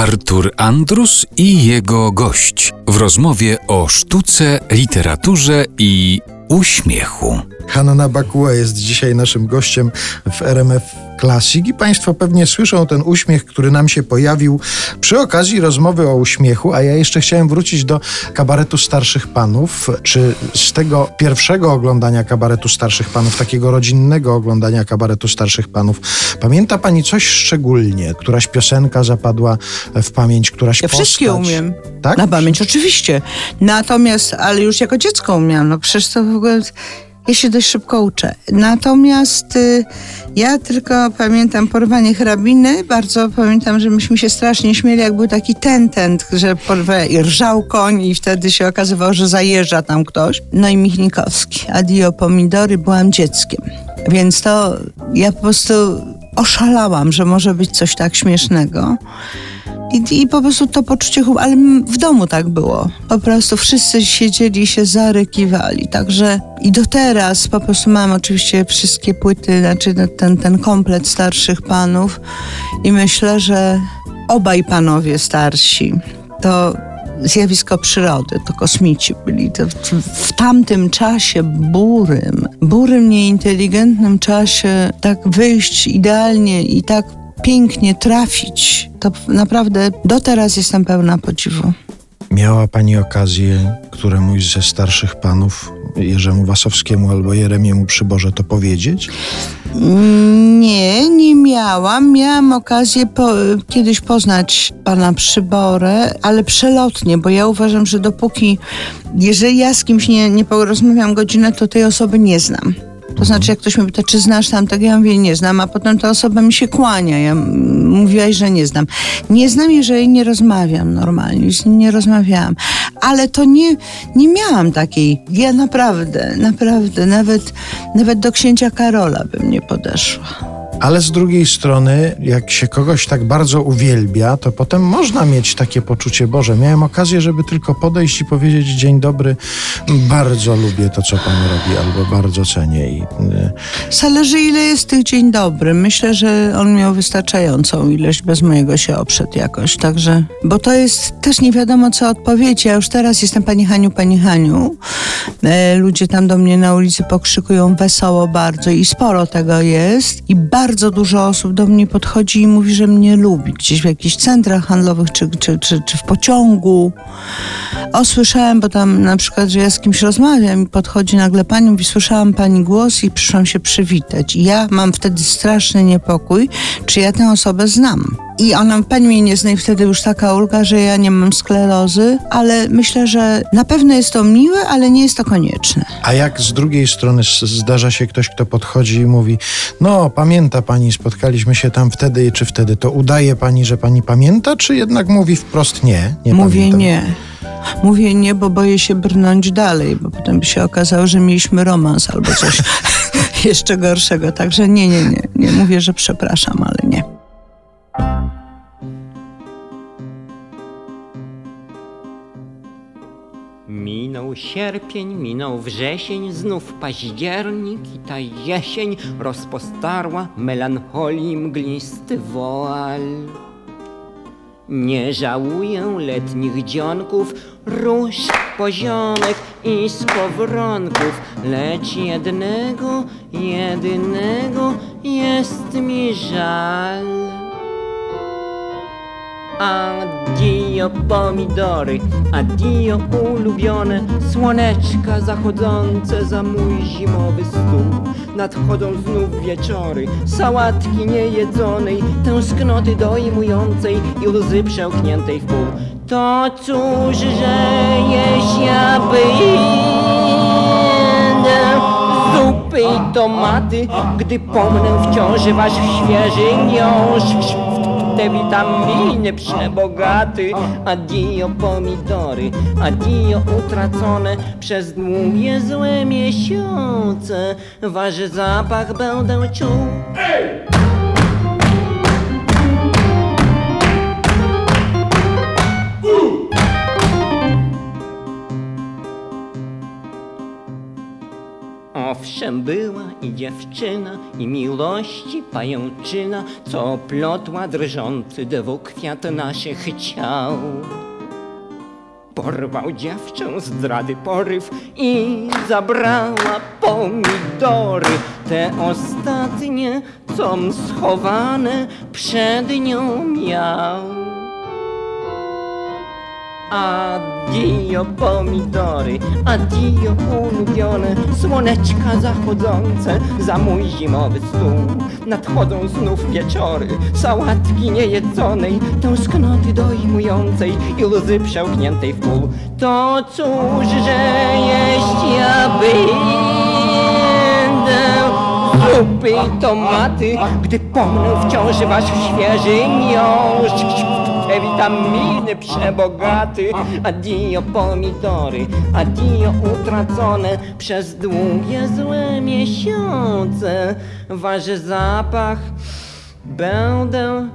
Artur Andrus i jego gość w rozmowie o sztuce, literaturze i uśmiechu. Hanna Bakuła jest dzisiaj naszym gościem w RMF Classic i Państwo pewnie słyszą ten uśmiech, który nam się pojawił przy okazji rozmowy o uśmiechu, a ja jeszcze chciałem wrócić do kabaretu starszych panów. Czy z tego pierwszego oglądania kabaretu starszych panów, takiego rodzinnego oglądania kabaretu starszych panów, pamięta Pani coś szczególnie? Któraś piosenka zapadła w pamięć, któraś Ja postać? wszystkie umiem. Tak? Na pamięć oczywiście. Natomiast, ale już jako dziecko umiałam, no przecież to w ogóle... Ja się dość szybko uczę. Natomiast y, ja tylko pamiętam porwanie hrabiny. Bardzo pamiętam, że myśmy się strasznie śmieli, jak był taki tentent, że porwę i rżał koń i wtedy się okazywało, że zajeżdża tam ktoś. No i Michnikowski. Adio pomidory, byłam dzieckiem. Więc to ja po prostu oszalałam, że może być coś tak śmiesznego. I, I po prostu to poczucie humoru, ale w domu tak było. Po prostu wszyscy siedzieli się zarykiwali. Także i do teraz po prostu mam oczywiście wszystkie płyty, znaczy no, ten, ten komplet starszych panów i myślę, że obaj panowie starsi to zjawisko przyrody, to kosmici byli. To w, w tamtym czasie burym, burym, nieinteligentnym czasie tak wyjść idealnie i tak pięknie trafić, to naprawdę do teraz jestem pełna podziwu. Miała Pani okazję któremuś ze starszych panów, Jerzemu Wasowskiemu albo Jeremiemu Przyborze to powiedzieć? Nie, nie miałam. Miałam okazję po, kiedyś poznać pana Przyborę, ale przelotnie, bo ja uważam, że dopóki, jeżeli ja z kimś nie, nie porozmawiam godzinę, to tej osoby nie znam. To znaczy, jak ktoś mi pyta, czy znasz tamtego, ja mówię, nie znam, a potem ta osoba mi się kłania. Ja mówiłaś, że nie znam. Nie znam, jeżeli nie rozmawiam normalnie, z nim nie rozmawiałam. Ale to nie, nie miałam takiej, ja naprawdę, naprawdę, nawet, nawet do księcia Karola bym nie podeszła. Ale z drugiej strony, jak się kogoś tak bardzo uwielbia, to potem można mieć takie poczucie, Boże, miałem okazję, żeby tylko podejść i powiedzieć dzień dobry, bardzo lubię to, co Pan robi, albo bardzo cenię. I, y, Zależy ile jest tych dzień dobry. Myślę, że on miał wystarczającą ilość, bez mojego się oprzedł jakoś. Także, bo to jest też nie wiadomo co odpowiedź. Ja już teraz jestem Pani Haniu, Pani Haniu. E, ludzie tam do mnie na ulicy pokrzykują wesoło bardzo i sporo tego jest. I bardzo dużo osób do mnie podchodzi i mówi, że mnie lubi. Gdzieś w jakichś centrach handlowych czy, czy, czy, czy w pociągu. O, słyszałem, bo tam na przykład, że ja z kimś rozmawiam i podchodzi nagle pani, mówi, słyszałam pani głos i przyszłam się przywitać. I ja mam wtedy straszny niepokój, czy ja tę osobę znam. I ona, pani mnie nie zna i wtedy już taka ulga, że ja nie mam sklerozy, ale myślę, że na pewno jest to miłe, ale nie jest to konieczne. a jak z drugiej strony zdarza się ktoś, kto podchodzi i mówi, no pamięta Pani, spotkaliśmy się tam wtedy czy wtedy, to udaje Pani, że Pani pamięta, czy jednak mówi wprost nie? nie Mówię pamiętam? nie. Mówię nie, bo boję się brnąć dalej, bo potem by się okazało, że mieliśmy romans albo coś jeszcze gorszego. Także nie, nie, nie. Nie mówię, że przepraszam, ale nie. Minął sierpień, minął wrzesień, znów październik i ta jesień rozpostarła melancholii mglisty woal. Nie żałuję letnich dzionków, róż, poziomek i skowronków, lecz jednego, jedynego jest mi żal. Addio pomidory, addio ulubione Słoneczka zachodzące za mój zimowy stół. Nadchodzą znów wieczory, sałatki niejedzonej Tęsknoty dojmującej i łzy przełkniętej w pół. To cóż, że jeścia będę? Zupy i tomaty, gdy pomnę wciąż wasz świeży miąższ te witaminy przebogaty Adio pomidory, adio utracone Przez długie złe miesiące. Wasz zapach będę czuł Owszem Owszem była i dziewczyna, i miłości pajęczyna, co plotła drżący dewu kwiat naszych ciał. Porwał dziewczę zdrady poryw i zabrała pomidory, te ostatnie, com schowane przed nią miał. Addio pomidory, addio ulubione Słoneczka zachodzące za mój zimowy stół. Nadchodzą znów wieczory, sałatki niejedzonej Tęsknoty dojmującej i łzy przełkniętej w pół. To cóż, że jeść ja będę. Zupy tomaty, gdy pomnę wciąż wasz świeży miąższ witaminy przebogaty Addio pomidory, addio utracone Przez długie złe miesiące. Wasz zapach będę